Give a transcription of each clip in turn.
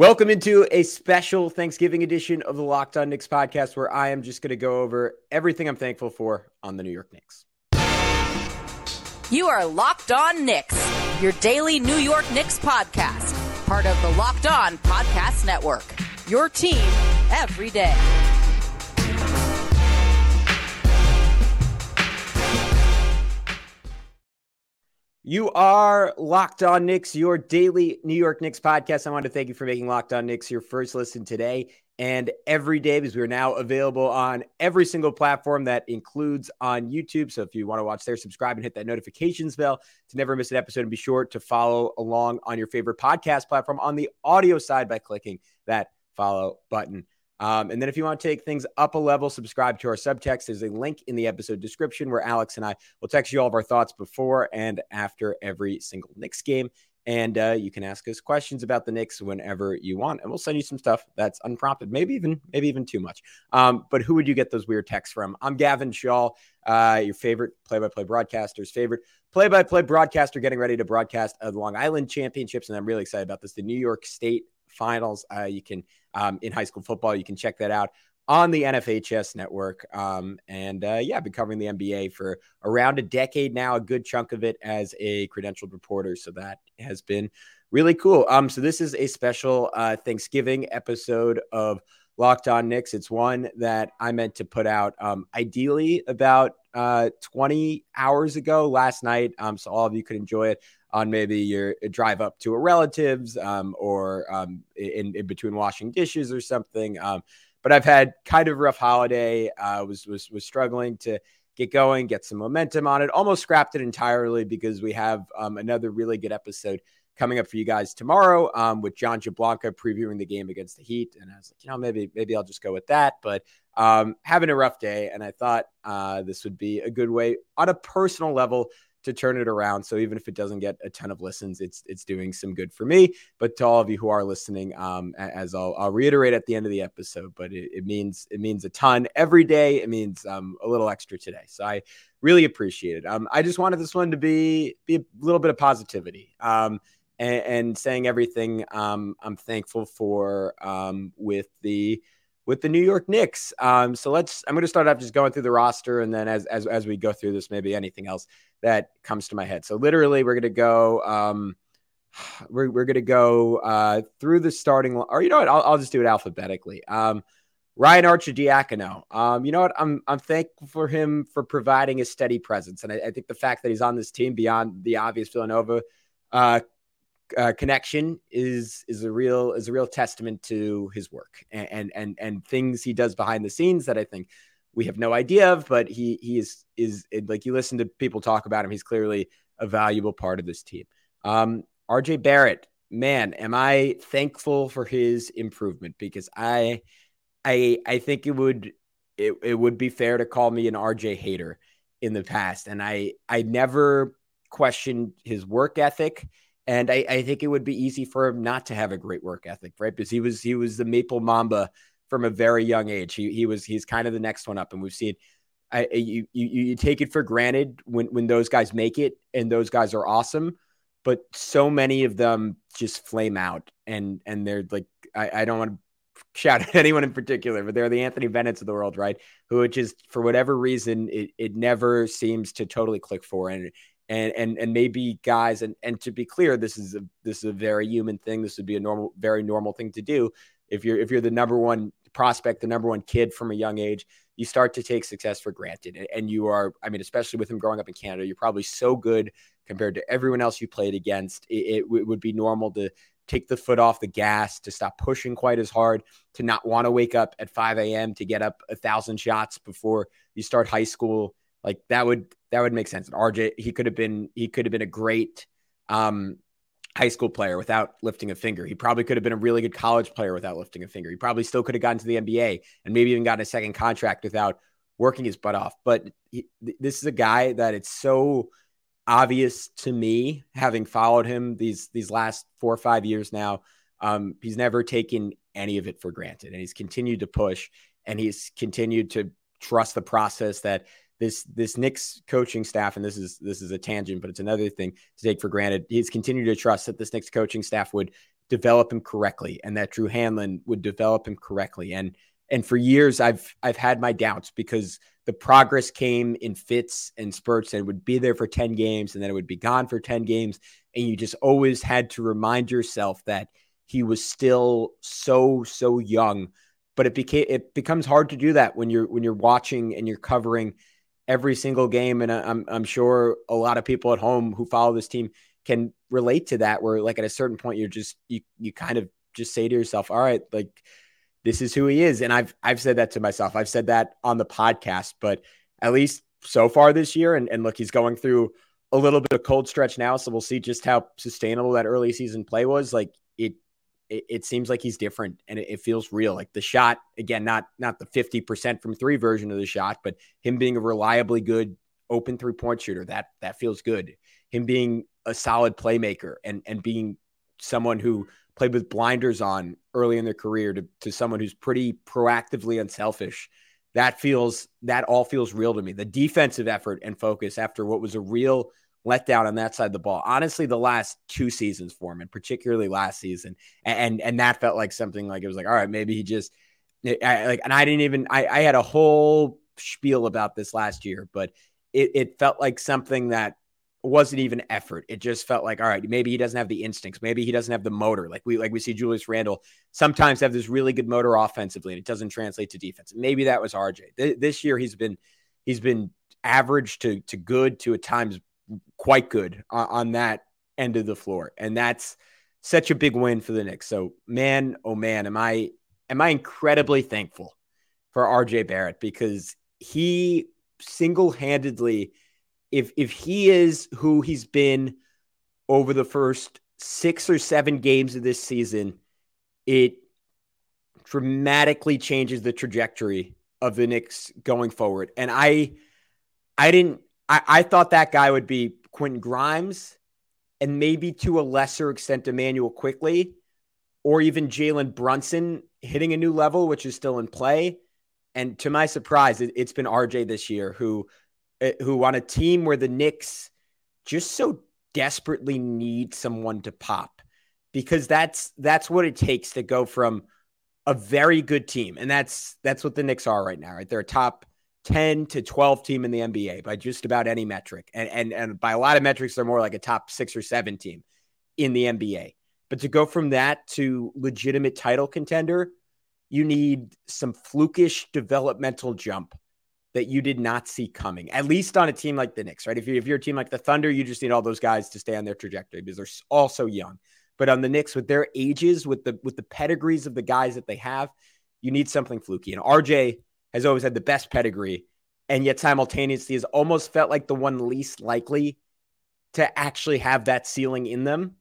Welcome into a special Thanksgiving edition of the Locked On Knicks podcast, where I am just going to go over everything I'm thankful for on the New York Knicks. You are Locked On Knicks, your daily New York Knicks podcast, part of the Locked On Podcast Network. Your team every day. You are Locked On Knicks, your daily New York Knicks podcast. I want to thank you for making Locked On Knicks your first listen today and every day because we are now available on every single platform that includes on YouTube. So if you want to watch there, subscribe and hit that notifications bell to never miss an episode. And be sure to follow along on your favorite podcast platform on the audio side by clicking that follow button. Um, and then if you want to take things up a level, subscribe to our subtext. There's a link in the episode description where Alex and I will text you all of our thoughts before and after every single Knicks game. And uh, you can ask us questions about the Knicks whenever you want, and we'll send you some stuff that's unprompted, maybe even maybe even too much. Um, but who would you get those weird texts from? I'm Gavin Schall, uh, your favorite play-by-play broadcaster's favorite play-by-play broadcaster, getting ready to broadcast the Long Island Championships, and I'm really excited about this. The New York State Finals. Uh, you can um, in high school football. You can check that out on the NFHS network. Um, and uh, yeah, I've been covering the NBA for around a decade now, a good chunk of it as a credentialed reporter. So that has been really cool. Um, so this is a special uh, Thanksgiving episode of Locked On Knicks. It's one that I meant to put out um, ideally about uh, 20 hours ago last night. Um, so all of you could enjoy it on maybe your drive up to a relative's um, or um, in, in between washing dishes or something. Um, but I've had kind of a rough holiday. Uh, was was was struggling to get going, get some momentum on it. Almost scrapped it entirely because we have um, another really good episode coming up for you guys tomorrow um, with John Jablanca previewing the game against the Heat. And I was like, you know, maybe maybe I'll just go with that. But um, having a rough day, and I thought uh, this would be a good way on a personal level to turn it around. So even if it doesn't get a ton of listens, it's it's doing some good for me. But to all of you who are listening, um, as I'll, I'll reiterate at the end of the episode, but it, it means it means a ton every day. It means um, a little extra today. So I really appreciate it. Um, I just wanted this one to be be a little bit of positivity. Um, and, and saying everything um, I'm thankful for um, with the with the New York Knicks. Um, so let's. I'm going to start off just going through the roster, and then as as as we go through this, maybe anything else that comes to my head. So literally, we're going to go. Um, we're we're going to go uh, through the starting, or you know what? I'll, I'll just do it alphabetically. Um, Ryan Arcidiacono. Um, you know what? I'm I'm thankful for him for providing a steady presence, and I, I think the fact that he's on this team beyond the obvious Villanova uh, uh, connection is is a real is a real testament to his work and, and and things he does behind the scenes that I think we have no idea of. But he he is is like you listen to people talk about him. He's clearly a valuable part of this team. Um, RJ Barrett, man, am I thankful for his improvement because I I I think it would it, it would be fair to call me an RJ hater in the past, and I I never questioned his work ethic and I, I, think it would be easy for him not to have a great work ethic, right? Because he was he was the Maple Mamba from a very young age. He he was he's kind of the next one up, and we've seen. I, you, you you take it for granted when when those guys make it, and those guys are awesome, but so many of them just flame out, and and they're like I, I don't want to shout at anyone in particular, but they're the Anthony Bennett's of the world, right? Who just for whatever reason it, it never seems to totally click for, and and and and maybe guys and and to be clear this is a this is a very human thing. This would be a normal very normal thing to do. If you're if you're the number one prospect the number one kid from a young age you start to take success for granted. And you are i mean especially with him growing up in canada you're probably so good compared to everyone else you played against. It, it, it would be normal to take the foot off the gas to stop pushing quite as hard to not want to wake up at 5 a.m to get up a thousand shots before you start high school like that would that would make sense. And RJ, he could have been he could have been a great um, high school player without lifting a finger. He probably could have been a really good college player without lifting a finger. He probably still could have gotten to the NBA and maybe even gotten a second contract without working his butt off. But he, this is a guy that it's so obvious to me, having followed him these these last four or five years now. Um, he's never taken any of it for granted, and he's continued to push, and he's continued to trust the process that this this Knicks coaching staff, and this is this is a tangent, but it's another thing to take for granted. He's continued to trust that this Knicks coaching staff would develop him correctly and that Drew Hanlen would develop him correctly. And and for years I've I've had my doubts because the progress came in fits and spurts and would be there for 10 games and then it would be gone for 10 games and you just always had to remind yourself that he was still so so young but it became it becomes hard to do that when you're when you're watching and you're covering every single game and I'm I'm sure a lot of people at home who follow this team can relate to that where like at a certain point you're just you you kind of just say to yourself all right like this is who he is. And I've I've said that to myself. I've said that on the podcast but at least so far this year and and look he's going through a little bit of cold stretch now so we'll see just how sustainable that early season play was. Like it it, it seems like he's different and it, it feels real. Like the shot again not not the 50% from 3 version of the shot but him being a reliably good open three point shooter that that feels good. Him being a solid playmaker and and being someone who played with blinders on early in their career to, to someone who's pretty proactively unselfish that feels that all feels real to me. The defensive effort and focus after what was a real letdown on that side of the ball honestly the last two seasons for him and particularly last season and and that felt like something like it was like all right maybe he just eh, I, like and i didn't even I, I had a whole spiel about this last year but it, it felt like something that wasn't even effort. It just felt like, all right, maybe he doesn't have the instincts. Maybe he doesn't have the motor. Like we like we see Julius Randle sometimes have this really good motor offensively, and it doesn't translate to defense. Maybe that was RJ. Th- this year he's been he's been average to to good to at times quite good on, on that end of the floor, and that's such a big win for the Knicks. So man, oh man, am I am I incredibly thankful for RJ Barrett because he single handedly if if he is who he's been over the first six or seven games of this season, it dramatically changes the trajectory of the Knicks going forward. And I I didn't I, I thought that guy would be Quentin Grimes and maybe to a lesser extent Immanuel Quickley or even Jalen Brunson hitting a new level, which is still in play. And to my surprise, it, has been RJ this year who uh, who on a team where the Knicks just so desperately need someone to pop because that's that's what it takes to go from a very good team and that's that's what the Knicks are right now right they're a top 10 to 12 team in the NBA by just about any metric and and and by a lot of metrics they're more like a top 6 or 7 team in the NBA but to go from that to legitimate title contender you need some flukish developmental jump that you did not see coming, at least on a team like the Knicks, right? If, you, if you're a team like the Thunder, you just need all those guys to stay on their trajectory because they're all so young. But on the Knicks, with their ages, with the with the pedigrees of the guys that they have, you need something fluky. And RJ has always had the best pedigree, and yet simultaneously has almost felt like the one least likely to actually have that ceiling in them.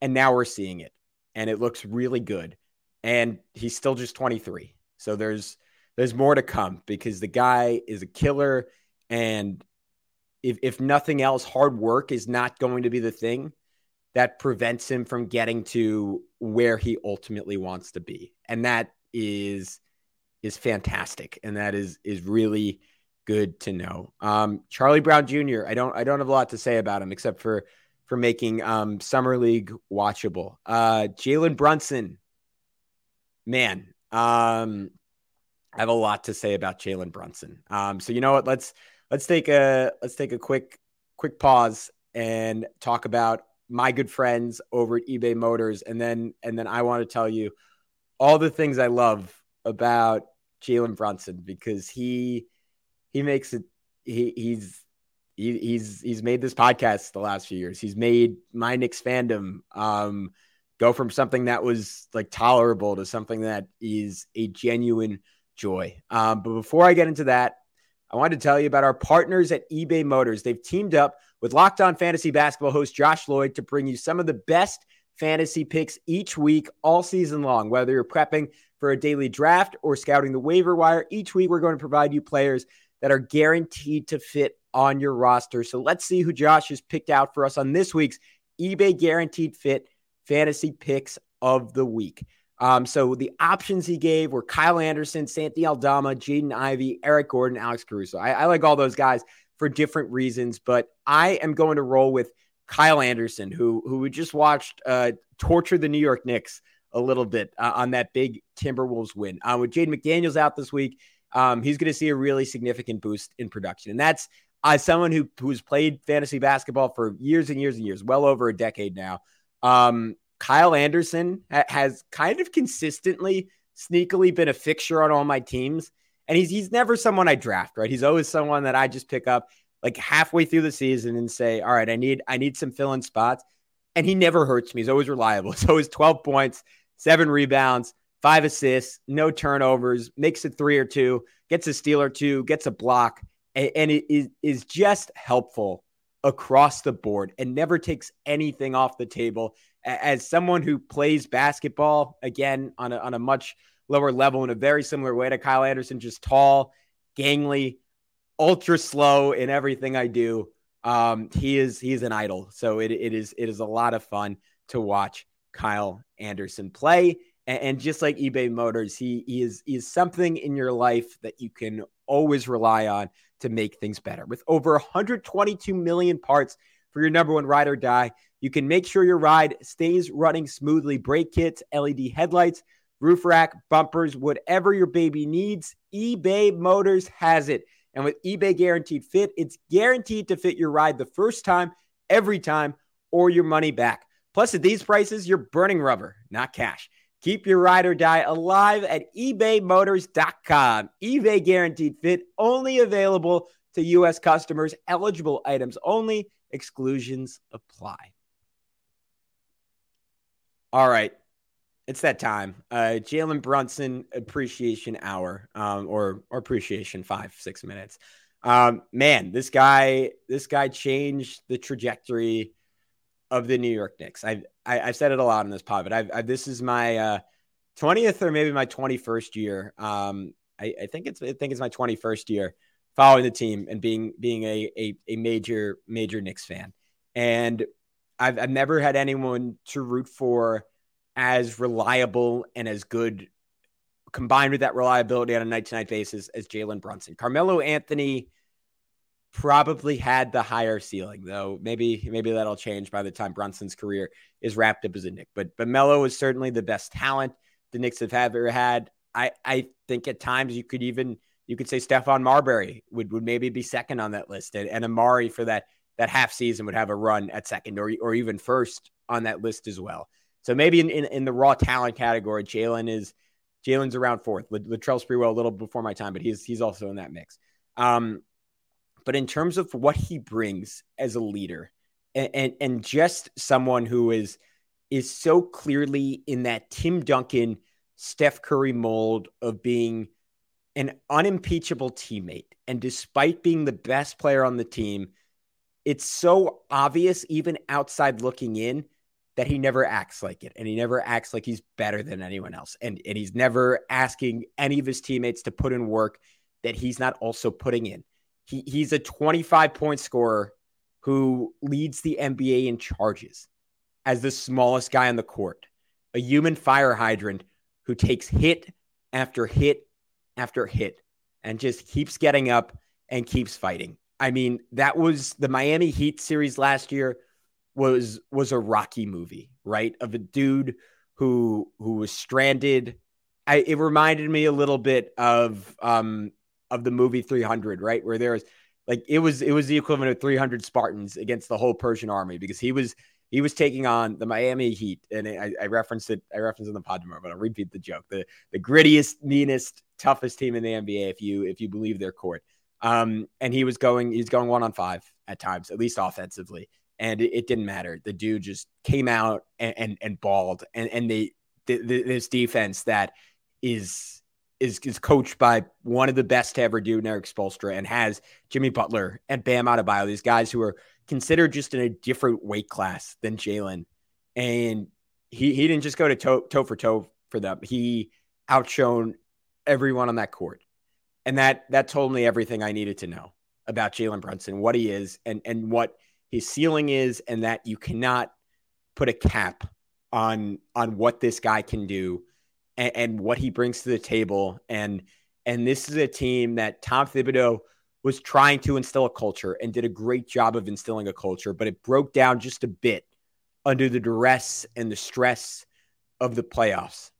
And now we're seeing it, and it looks really good. And he's still just 23, so there's there's more to come because the guy is a killer. And if, if nothing else, hard work is not going to be the thing that prevents him from getting to where he ultimately wants to be. And that is is fantastic. And that is is really good to know. Um, Charlie Brown Jr. I don't I don't have a lot to say about him except for for making um, summer league watchable. Uh, Jalen Brunson, man, um, I have a lot to say about Jalen Brunson. Um, so you know what? Let's let's take a let's take a quick quick pause and talk about my good friends over at eBay Motors, and then and then I want to tell you all the things I love about Jalen Brunson because he he makes it he he's he, he's he's made this podcast the last few years. He's made my Knicks fandom um, go from something that was like tolerable to something that is a genuine joy. Um, but before I get into that, I wanted to tell you about our partners at eBay Motors. They've teamed up with Locked On Fantasy Basketball host Josh Lloyd to bring you some of the best fantasy picks each week, all season long. Whether you're prepping for a daily draft or scouting the waiver wire, each week we're going to provide you players that are guaranteed to fit on your roster. So let's see who Josh has picked out for us on this week's eBay Guaranteed Fit Fantasy Picks of the Week. Um, so the options he gave were Kyle Anderson, Santi Aldama, Jaden Ivey, Eric Gordon, Alex Caruso. I, I, like all those guys for different reasons, but I am going to roll with Kyle Anderson, who who we just watched uh, torture the New York Knicks a little bit uh, on that big Timberwolves win. Uh, with Jaden McDaniels out this week, um, he's going to see a really significant boost in production. And that's as someone who who's played fantasy basketball for years and years and years, well over a decade now. Um, Kyle Anderson ha- has kind of consistently, sneakily been a fixture on all my teams, and he's he's never someone I draft. Right, he's always someone that I just pick up like halfway through the season and say, "All right, I need I need some fill in spots," and he never hurts me. He's always reliable. It's always twelve points, seven rebounds, five assists, no turnovers, makes a three or two, gets a steal or two, gets a block and, it is, is just helpful across the board and never takes anything off the table. As someone who plays basketball again on a, on a much lower level in a very similar way to Kyle Anderson, just tall, gangly, ultra slow in everything I do. Um, he is he is an idol. So it, it is it is a lot of fun to watch Kyle Anderson play. And, and just like eBay Motors, he, he is he is something in your life that you can always rely on to make things better. With over 122 million parts for your number one ride or die, you can make sure your ride stays running smoothly. Brake kits, LED headlights, roof rack, bumpers, whatever your baby needs, eBay Motors has it. And with eBay Guaranteed Fit, it's guaranteed to fit your ride the first time, every time, or your money back. Plus, at these prices, you're burning rubber, not cash. Keep your ride or die alive at ebaymotors.com. eBay guaranteed fit only available to U.S. customers, eligible items only, exclusions apply. All right. It's that time. Uh, Jalen Brunson appreciation hour, um, or or appreciation five six minutes. Um, man, this guy this guy changed the trajectory of the New York Knicks. I've I, have said it a lot in this pod, but I've, I, this is my uh, 20th or maybe my 21st year. Um, I, I, think it's I think it's my 21st year following the team and being being a a, a major major Knicks fan. And I've, I've never had anyone to root for as reliable and as good combined with that reliability on a night to night basis as Jalen Brunson. Carmelo Anthony probably had the higher ceiling, though. Maybe maybe that'll change by the time Brunson's career is wrapped up as a Nick. But but Melo is certainly the best talent the Knicks have ever had. I I think at times you could even you could say Stephon Marbury would would maybe be second on that list, and, and Amar'e for that that half season would have a run at second or or even first on that list as well. So maybe in in, in the raw talent category, Jalen is Jalen's around fourth. Latrell Sprewell a little before my time, but he's he's also in that mix. Um, but in terms of what he brings as a leader and, and, and just someone who is is so clearly in that Tim Duncan, Steph Curry mold of being an unimpeachable teammate. And despite being the best player on the team, it's so obvious, even outside looking in, that he never acts like it. And he never acts like he's better than anyone else. And, and he's never asking any of his teammates to put in work that he's not also putting in. He, he's a 25 point scorer who leads the NBA in charges as the smallest guy on the court, a human fire hydrant who takes hit after hit after hit and just keeps getting up and keeps fighting. I mean, that was the Miami Heat series last year was was a Rocky movie, right? Of a dude who who was stranded. I, it reminded me a little bit of um of the movie 300, right? Where there's like it was it was the equivalent of 300 Spartans against the whole Persian army because he was he was taking on the Miami Heat, and I, I referenced it. I referenced in the pod tomorrow, but I'll repeat the joke: the the grittiest, meanest, toughest team in the NBA, if you if you believe their court. Um, and he was going he's going one on five at times, at least offensively, and it, it didn't matter. The dude just came out and and, and balled, and and they the, the, this defense that is is is coached by one of the best to ever do, Erik Spoelstra, and has Jimmy Butler and Bam Adebayo, these guys who are considered just in a different weight class than Jalen. And he he didn't just go to toe, toe for toe for them. He outshone everyone on that court. And that that told me everything I needed to know about Jalen Brunson, what he is and and what his ceiling is, and that you cannot put a cap on on what this guy can do and, and what he brings to the table. And and this is a team that Tom Thibodeau was trying to instill a culture and did a great job of instilling a culture, but it broke down just a bit under the duress and the stress of the playoffs.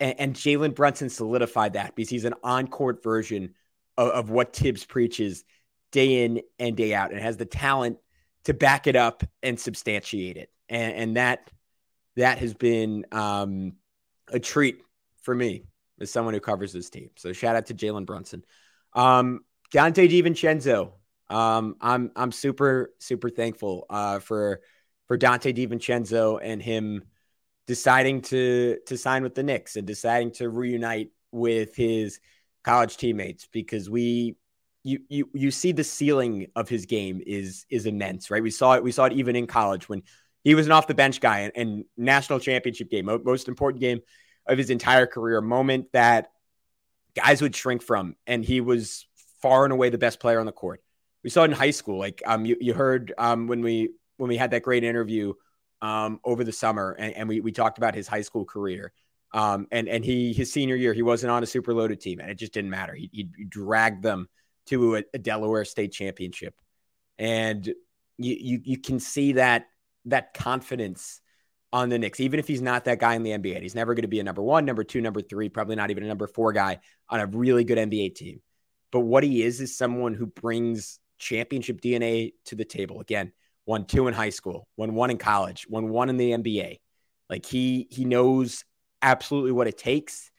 And, and Jalen Brunson solidified that because he's an on court version of, of what Thibs preaches day in and day out and has the talent to back it up and substantiate it. And, and that that has been um, a treat for me as someone who covers this team. So shout out to Jalen Brunson. Um, Donte DiVincenzo. Um, I'm I'm super super thankful uh, for for Donte DiVincenzo and him deciding to to sign with the Knicks and deciding to reunite with his college teammates because we you you you see the ceiling of his game is is immense, right? We saw it we saw it even in college when he was an off the bench guy and, and national championship game, most important game of his entire career, moment that guys would shrink from, and he was far and away the best player on the court. We saw it in high school. Like um, you, you heard um, when we when we had that great interview um, over the summer, and, and we we talked about his high school career. Um, and and he his senior year he wasn't on a super loaded team, and it just didn't matter. He, he dragged them to a, a, Delaware State championship, and you, you you can see that that confidence on the Knicks, even if he's not that guy in the NBA. He's never going to be a number one, number two, number three, probably not even a number four guy on a really good NBA team. But what he is is someone who brings championship DNA to the table. Again, won two in high school, won one in college, won one in the NBA. Like he he knows absolutely what it takes,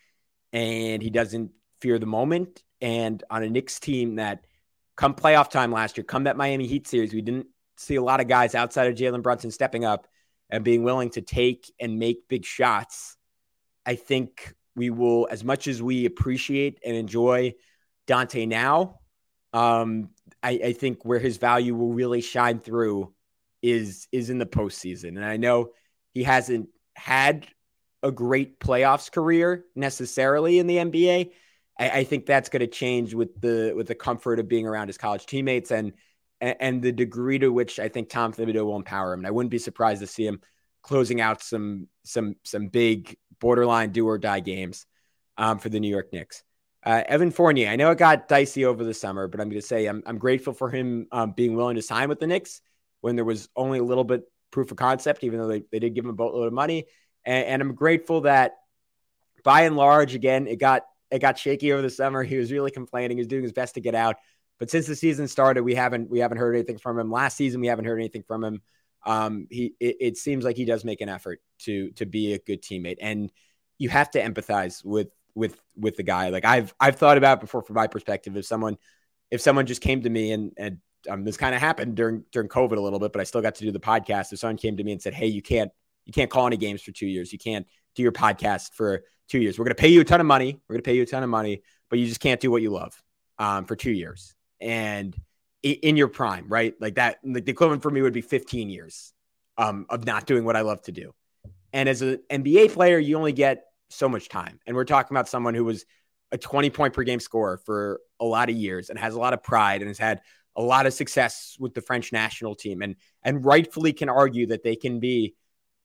and he doesn't fear the moment. And on a Knicks team that come playoff time last year, come that Miami Heat series, we didn't see a lot of guys outside of Jalen Brunson stepping up and being willing to take and make big shots. I think we will, as much as we appreciate and enjoy Donte now, um, I, I think where his value will really shine through is is in the postseason. And I know he hasn't had a great playoffs career necessarily in the NBA. I, I think that's going to change with the with the comfort of being around his college teammates and and, the degree to which I think Tom Thibodeau will empower him. And I wouldn't be surprised to see him closing out some some some big borderline do or die games um, for the New York Knicks. Uh, Evan Fournier, I know it got dicey over the summer, but I'm going to say I'm, I'm grateful for him um, being willing to sign with the Knicks when there was only a little bit proof of concept, even though they, they did give him a boatload of money. And, and I'm grateful that by and large, again, it got it got shaky over the summer. He was really complaining. He was doing his best to get out. But since the season started, we haven't we haven't heard anything from him. Last season, we haven't heard anything from him. Um, he it, it seems like he does make an effort to to be a good teammate, and you have to empathize with with with the guy. Like I've I've thought about before from my perspective. If someone if someone just came to me and and um, this kind of happened during during COVID a little bit, but I still got to do the podcast. If someone came to me and said, "Hey, you can't you can't call any games for two years. You can't do your podcast for two years. We're going to pay you a ton of money. We're going to pay you a ton of money, but you just can't do what you love um, for two years." And in your prime, right? Like that, like the equivalent for me would be 15 years um, of not doing what I love to do. And as an NBA player, you only get so much time. And we're talking about someone who was a 20 point per game scorer for a lot of years and has a lot of pride and has had a lot of success with the French national team and and rightfully can argue that they can be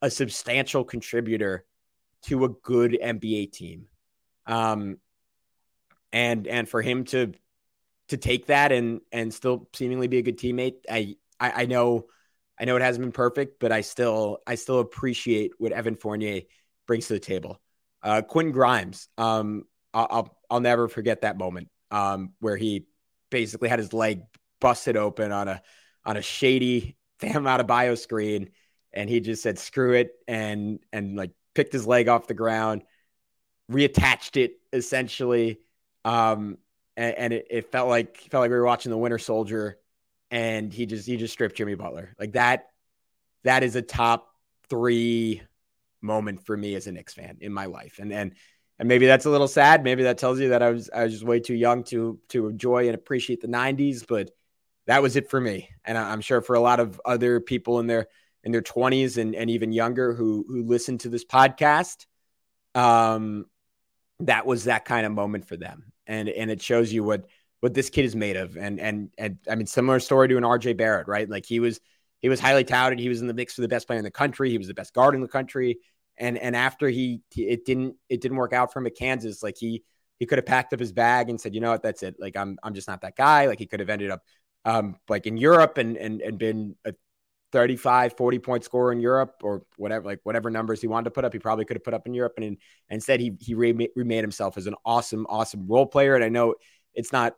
a substantial contributor to a good NBA team. Um, and and for him to to take that and and still seemingly be a good teammate. I, I I, know I know it hasn't been perfect, but I still I still appreciate what Evan Fournier brings to the table. Uh, Quentin Grimes, um, I'll, I'll, never forget that moment um, where he basically had his leg busted open on a on a shady Bam Adebayo screen, and he just said screw it and and like picked his leg off the ground, reattached it essentially. Um, and, and it, it, felt like felt like we were watching the Winter Soldier, and he just he just stripped Jimmy Butler like that. That is a top three moment for me as a Knicks fan in my life, and and and maybe that's a little sad. Maybe that tells you that I was I was just way too young to to enjoy and appreciate the '90s, but that was it for me. And I'm sure for a lot of other people in their in their 20s and, and even younger who who listen to this podcast, um, that was that kind of moment for them and and it shows you what what this kid is made of. And and and I mean, similar story to an RJ Barrett, right? Like he was he was highly touted. He was in the mix for the best player in the country. He was the best guard in the country. And and after he it didn't it didn't work out for him at Kansas, like he he could have packed up his bag and said, you know what, that's it. Like I'm I'm just not that guy. Like he could have ended up um like in Europe and and and been a 35, 40 point scorer in Europe or whatever, like whatever numbers he wanted to put up, he probably could have put up in Europe. And, in, instead, he, he remade, remade himself as an awesome, awesome role player. And I know it's not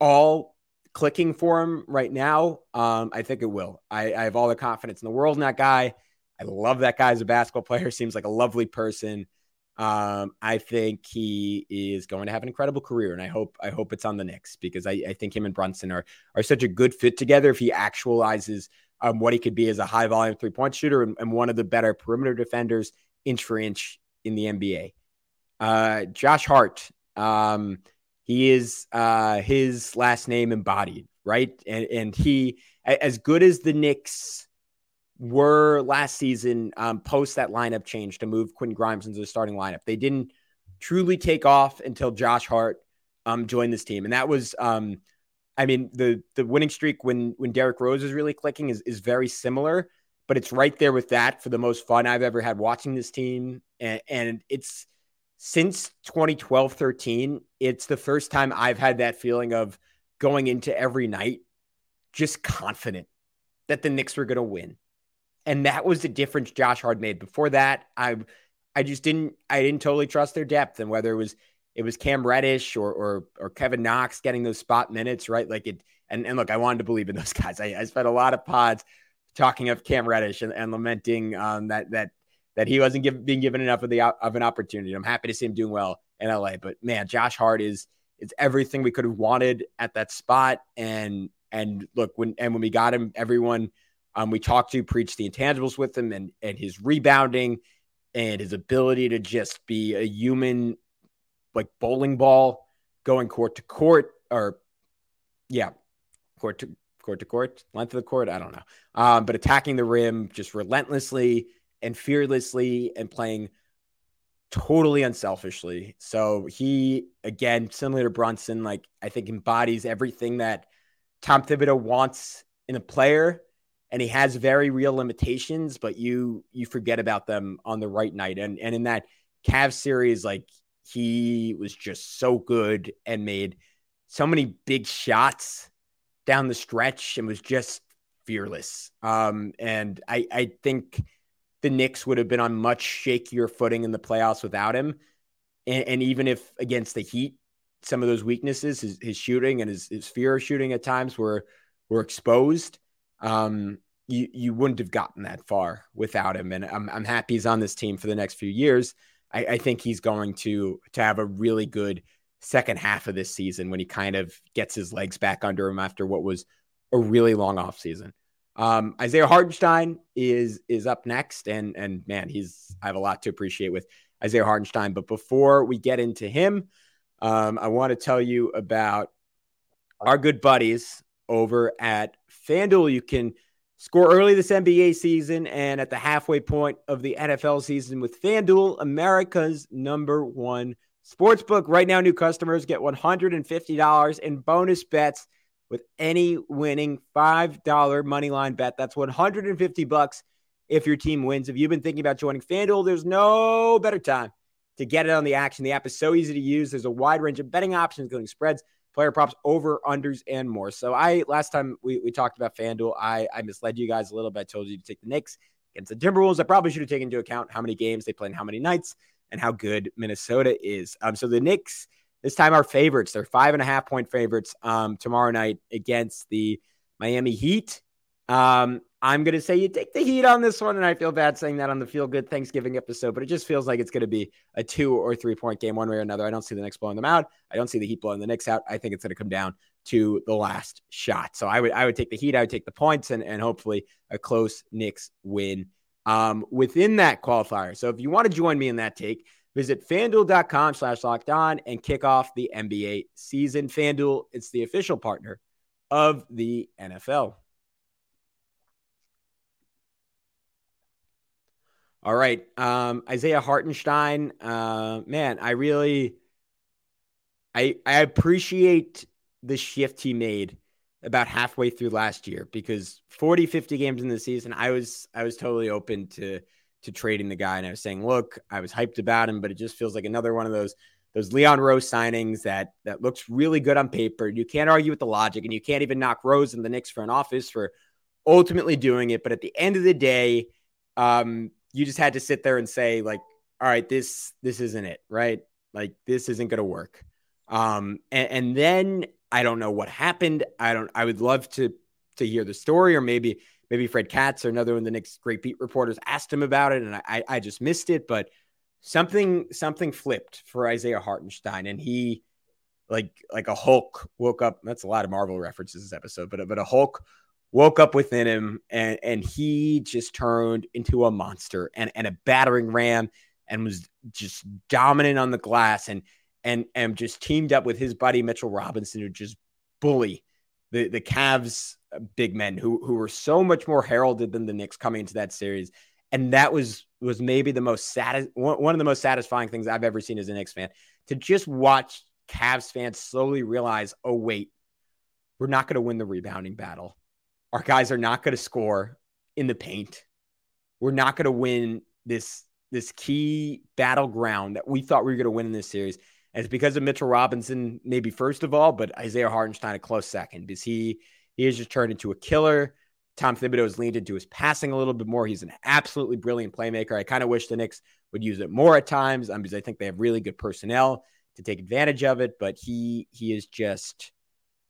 all clicking for him right now. Um, I think it will. I, I have all the confidence in the world in that guy. I love that guy as a basketball player. Seems like a lovely person. Um, I think he is going to have an incredible career, and I hope I hope it's on the Knicks because I, I think him and Brunson are are such a good fit together. If he actualizes um, what he could be as a high volume three point shooter and, and, one of the better perimeter defenders inch for inch in the NBA. Uh, Josh Hart, um, he is uh, his last name embodied, right? And, and he, as good as the Knicks were last season, um, post that lineup change to move Quentin Grimes into the starting lineup, they didn't truly take off until Josh Hart um, joined this team, and that was um, I mean, the the winning streak when when Derrick Rose is really clicking is is very similar, but it's right there with that for the most fun I've ever had watching this team. And, and it's since 2012 13, it's the first time I've had that feeling of going into every night just confident that the Knicks were going to win. And that was the difference Josh Hart made. Before that, I I just didn't I didn't totally trust their depth and whether it was it was Cam Reddish or or or Kevin Knox getting those spot minutes, right? Like it. And and look, I wanted to believe in those guys. I, I spent a lot of pods talking of Cam Reddish and, and lamenting um, that that that he wasn't give, being given enough of the of an opportunity. I'm happy to see him doing well in LA, but man, Josh Hart is it's everything we could have wanted at that spot. And and look when and when we got him, everyone um, we talked to preached the intangibles with him and and his rebounding and his ability to just be a human like bowling ball going court to court or yeah, court to court to court, length of the court. I don't know. Um, but attacking the rim just relentlessly and fearlessly and playing totally unselfishly. So he, again, similar to Brunson, like I think embodies everything that Tom Thibodeau wants in a player. And he has very real limitations, but you you forget about them on the right night. And and in that Cavs series, like he was just so good and made so many big shots down the stretch and was just fearless. Um, and I, I think the Knicks would have been on much shakier footing in the playoffs without him. And, and even if against the Heat, some of those weaknesses, his, his shooting and his, his, fear of shooting at times were were exposed. Um, you you wouldn't have gotten that far without him. And I'm I'm happy he's on this team for the next few years. I, I think he's going to to have a really good second half of this season when he kind of gets his legs back under him after what was a really long off season. Um, Isaiah Hartenstein is is up next, and and man, he's I have a lot to appreciate with Isaiah Hartenstein. But before we get into him, um, I want to tell you about our good buddies over at FanDuel. You can Score early this NBA season and at the halfway point of the NFL season with FanDuel, America's number one sportsbook. Right now, new customers get $150 in bonus bets with any winning $5 money line bet. That's 150 bucks if your team wins. If you've been thinking about joining FanDuel, there's no better time to get it on the action. The app is so easy to use. There's a wide range of betting options, including spreads player props, over, unders, and more. So I last time we, we talked about FanDuel, I, I misled you guys a little bit. I told you to take the Knicks against the Timberwolves. I probably should have taken into account how many games they play and how many nights and how good Minnesota is. Um, so the Knicks this time are favorites. They're five and a half point favorites um, tomorrow night against the Miami Heat. Um, I'm going to say you take the heat on this one. And I feel bad saying that on the feel good Thanksgiving episode, but it just feels like it's going to be a two or three point game one way or another. I don't see the Knicks blowing them out. I don't see the Heat blowing the Knicks out. I think it's going to come down to the last shot. So I would, I would take the Heat. I would take the points and, and hopefully a close Knicks win um, within that qualifier. So if you want to join me in that take, visit fanduel.com slash locked on and kick off the NBA season. Fanduel, it's the official partner of the NFL. All right. Um, Isaiah Hartenstein, uh, man, I really I I appreciate the shift he made about halfway through last year because 40, 50 games in the season, I was I was totally open to to trading the guy. And I was saying, look, I was hyped about him, but it just feels like another one of those those Leon Rose signings that that looks really good on paper. You can't argue with the logic, and you can't even knock Rose and the Knicks front office for ultimately doing it. But at the end of the day, um, you just had to sit there and say, like, all right, this this isn't it, right? Like this isn't gonna work. Um, and, and then I don't know what happened. I don't. I would love to to hear the story, or maybe maybe Fred Katz or another one of the Knicks great beat reporters asked him about it, and I I just missed it. But something something flipped for Isaiah Hartenstein, and he like like a Hulk woke up. That's a lot of Marvel references this episode, but but a Hulk woke up within him, and and he just turned into a monster and and a battering ram, and was just dominant on the glass, and and and just teamed up with his buddy Mitchell Robinson to just bully the the Cavs uh, big men who who were so much more heralded than the Knicks coming into that series. And that was was maybe the most satis- one of the most satisfying things I've ever seen as a Knicks fan to just watch Cavs fans slowly realize, oh wait, we're not going to win the rebounding battle. Our guys are not going to score in the paint. We're not going to win this this key battleground that we thought we were going to win in this series. And it's because of Mitchell Robinson, maybe first of all, but Isaiah Hartenstein a close second because he he has just turned into a killer. Tom Thibodeau has leaned into his passing a little bit more. He's an absolutely brilliant playmaker. I kind of wish the Knicks would use it more at times um, because I think they have really good personnel to take advantage of it. But he he is just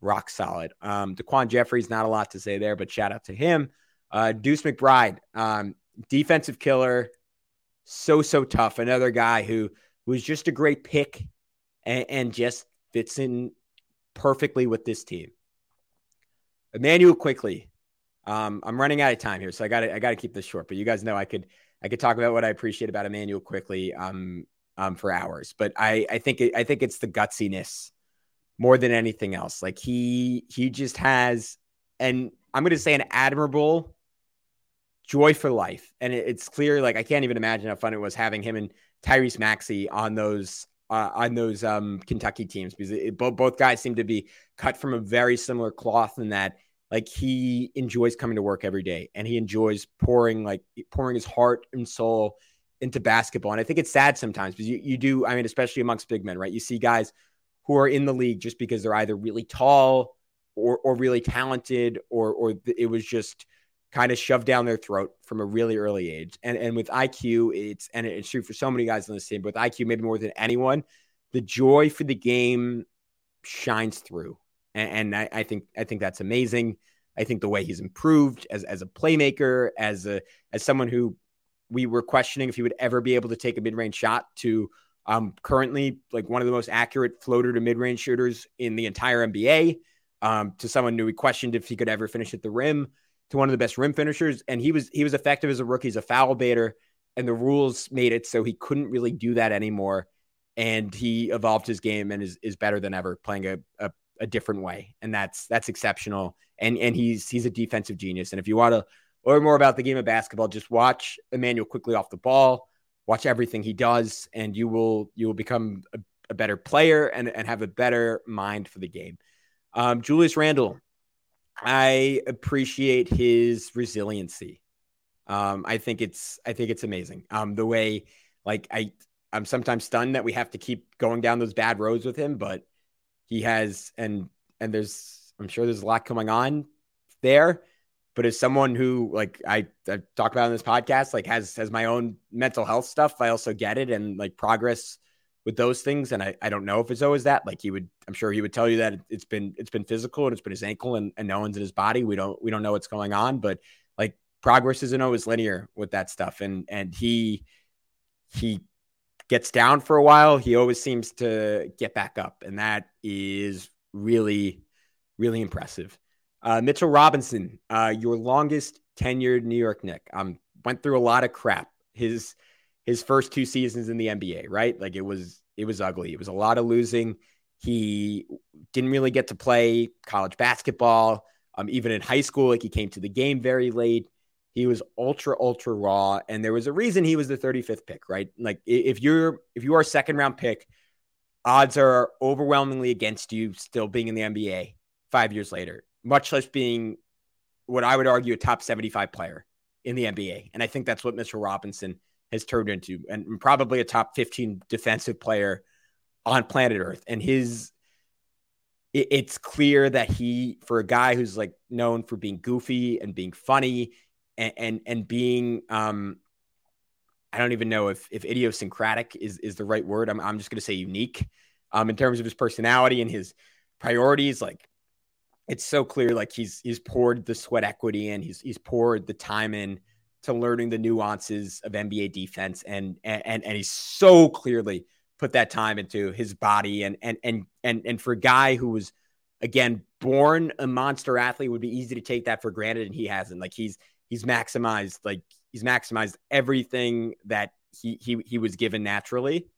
rock solid. Um, Daquan Jeffries, not a lot to say there, but shout out to him. Uh, Deuce McBride, um, defensive killer, so so tough. Another guy who was just a great pick and, and just fits in perfectly with this team. Immanuel Quickley. Um, I'm running out of time here, so I got I got to keep this short. But you guys know I could I could talk about what I appreciate about Immanuel Quickley um, um, for hours. But I I think it, I think it's the gutsiness more than anything else. Like he he just has, and I'm going to say an admirable joy for life. And it, it's clear, like I can't even imagine how fun it was having him and Tyrese Maxey on those uh, on those um, Kentucky teams because it, both both guys seem to be cut from a very similar cloth in that like he enjoys coming to work every day and he enjoys pouring like pouring his heart and soul into basketball. And I think it's sad sometimes because you, you do, I mean, especially amongst big men, right? You see guys who are in the league just because they're either really tall or, or really talented or, or it was just kind of shoved down their throat from a really early age. And and with IQ, it's and it's true for so many guys on the team, but with IQ maybe more than anyone, the joy for the game shines through. And, and I, I, think I think that's amazing. I think the way he's improved as as a playmaker, as a as someone who we were questioning if he would ever be able to take a mid range shot to um, currently like one of the most accurate floater to mid range shooters in the entire NBA. Um, to someone who we questioned if he could ever finish at the rim to one of the best rim finishers, and he was he was effective as a rookie, as a foul baiter, and the rules made it so he couldn't really do that anymore. And he evolved his game and is is better than ever, playing a, a, a different way, and that's that's exceptional. And and he's he's a defensive genius. And if you want to learn more about the game of basketball, just watch Immanuel Quickley off the ball, watch everything he does, and you will you will become a, a better player and, and have a better mind for the game. Um, Julius Randle I appreciate his resiliency. Um, I think it's I think it's amazing. Um, the way like I I'm sometimes stunned that we have to keep going down those bad roads with him, but he has and and there's I'm sure there's a lot going on there. But as someone who like I I talk about in this podcast, like has has my own mental health stuff, I also get it and like progress with those things. And I, I don't know if it's always that. Like he would, I'm sure he would tell you that it's been it's been physical and it's been his ankle and, and no one's in his body. We don't we don't know what's going on, but like progress isn't always linear with that stuff. And and he he gets down for a while. He always seems to get back up, and that is really really impressive. Uh, Mitchell Robinson, uh, your longest tenured New York Nick. Um, went through a lot of crap. His his first two seasons in the NBA, right? Like it was it was ugly. It was a lot of losing. He didn't really get to play college basketball. Um, even in high school, like he came to the game very late. He was ultra ultra raw, and there was a reason he was the 35th pick, right? Like if you're if you are a second round pick, odds are overwhelmingly against you still being in the NBA five years later, much less being what I would argue a top 75 player in the NBA. And I think that's what Mr. Robinson has turned into, and probably a top 15 defensive player on planet Earth. And his it, it's clear that he, for a guy who's like known for being goofy and being funny and and, and being, um, I don't even know if if idiosyncratic is is the right word. I'm I'm just going to say unique, um, in terms of his personality and his priorities. Like it's so clear, like he's he's poured the sweat equity and he's he's poured the time in to learning the nuances of NBA defense, and and and he's so clearly put that time into his body, and and and and and for a guy who was again born a monster athlete, would be easy to take that for granted, and he hasn't. Like he's he's maximized like he's maximized everything that he he he was given naturally,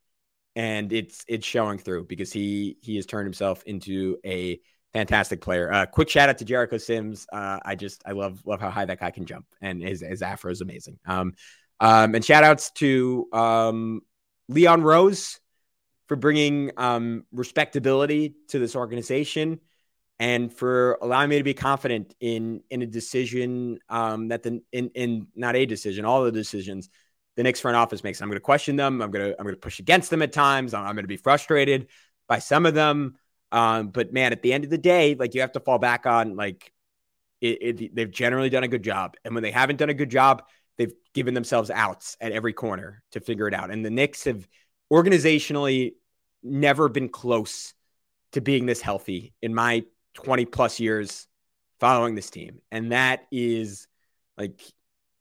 and it's it's showing through because he he has turned himself into a fantastic player. Uh, quick shout out to Jericho Sims. Uh, I just I love love how high that guy can jump, and his his afro is amazing. Um, um, and shout outs to um, Leon Rose for bringing um, respectability to this organization and for allowing me to be confident in in a decision um, that the in in not a decision, all the decisions the Knicks front office makes. I'm going to question them. I'm going to I'm going to push against them at times. I'm, I'm going to be frustrated by some of them. Um, but man, at the end of the day, like you have to fall back on like it, it, they've generally done a good job, and when they haven't done a good job, they've given themselves outs at every corner to figure it out. And the Knicks have organizationally never been close to being this healthy in my 20 plus years following this team, and that is like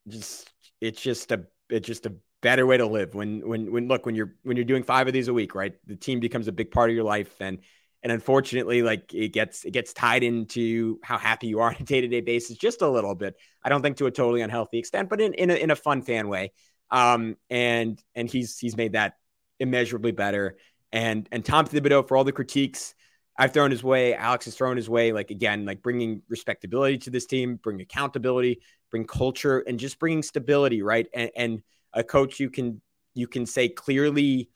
just it's just a it's just a better way to live. When when when look when you're when you're doing five of these a week right the team becomes a big part of your life. And and unfortunately like it gets it gets tied into how happy you are on a day-to-day basis just a little bit. I don't think to a totally unhealthy extent but in in a, in a fun fan way. Um and and he's he's made that immeasurably better. And and tom thibodeau for all the critiques i've thrown his way alex has thrown his way like again like bringing respectability to this team bring accountability bring culture and just bringing stability right? And and a coach you can you can say clearly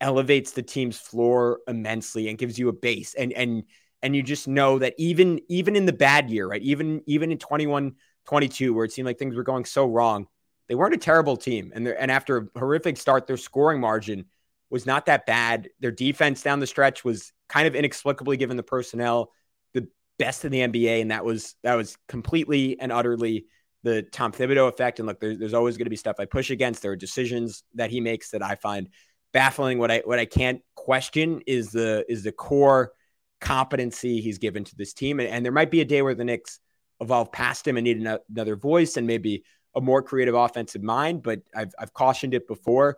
elevates the team's floor immensely and gives you a base. And and and you just know that even even in the bad year right even even in 21 22 where it seemed like things were going so wrong they weren't a terrible team. And and after a horrific start their scoring margin was not that bad. Their defense down the stretch was kind of inexplicably given the personnel the best in the NBA and that was that was completely and utterly the Tom Thibodeau effect. And look there, there's always going to be stuff I push against. There are decisions that he makes that I find baffling. What I what I can't question is the is the core competency he's given to this team. And, and there might be a day where the Knicks evolve past him and need another voice and maybe a more creative offensive mind. But I've I've cautioned it before.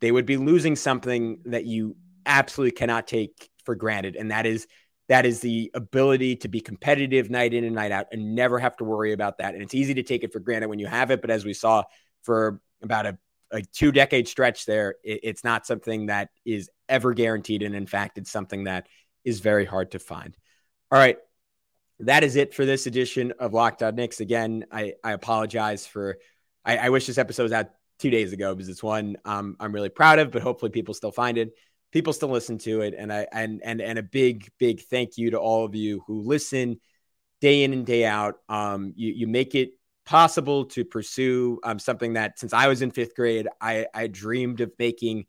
They would be losing something that you absolutely cannot take for granted, and that is that is the ability to be competitive night in and night out and never have to worry about that. And it's easy to take it for granted when you have it, but as we saw for about a a two decade stretch there, it, it's not something that is ever guaranteed. And in fact, it's something that is very hard to find. All right. That is it for this edition of Locked On Knicks. Again, I, I apologize for, I, I wish this episode was out two days ago because it's one um, I'm really proud of, but hopefully people still find it. People still listen to it. And I, and, and, and a big, big thank you to all of you who listen day in and day out. Um, you, you make it possible to pursue um, something that since I was in fifth grade, I, I dreamed of making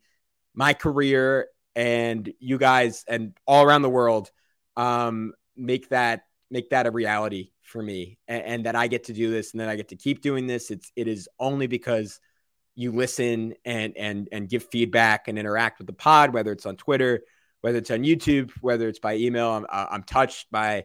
my career and you guys and all around the world um, make that make that a reality for me and, and, that I get to do this and that I get to keep doing this. It's it is only because you listen and and and give feedback and interact with the pod, whether it's on Twitter, whether it's on YouTube, whether it's by email. I'm I'm touched by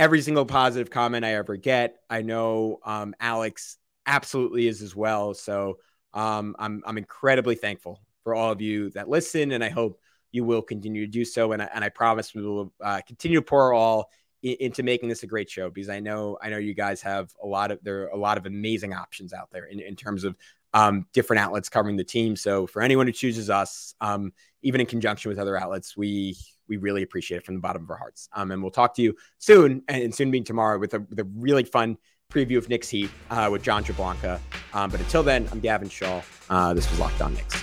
every single positive comment I ever get. I know um, Alex absolutely is as well. So um, I'm I'm incredibly thankful for all of you that listen, and I hope you will continue to do so. And I, and I promise we will uh, continue to pour all in, into making this a great show because I know I know you guys have a lot of there are a lot of amazing options out there in, in terms of um, different outlets covering the team. So for anyone who chooses us, um, even in conjunction with other outlets, we we really appreciate it from the bottom of our hearts. Um, and we'll talk to you soon, and soon being tomorrow, with a, with a really fun preview of Knicks Heat uh, with John Treblanka. Um, but until then, I'm Gavin Schall. Uh, this was Locked On Knicks.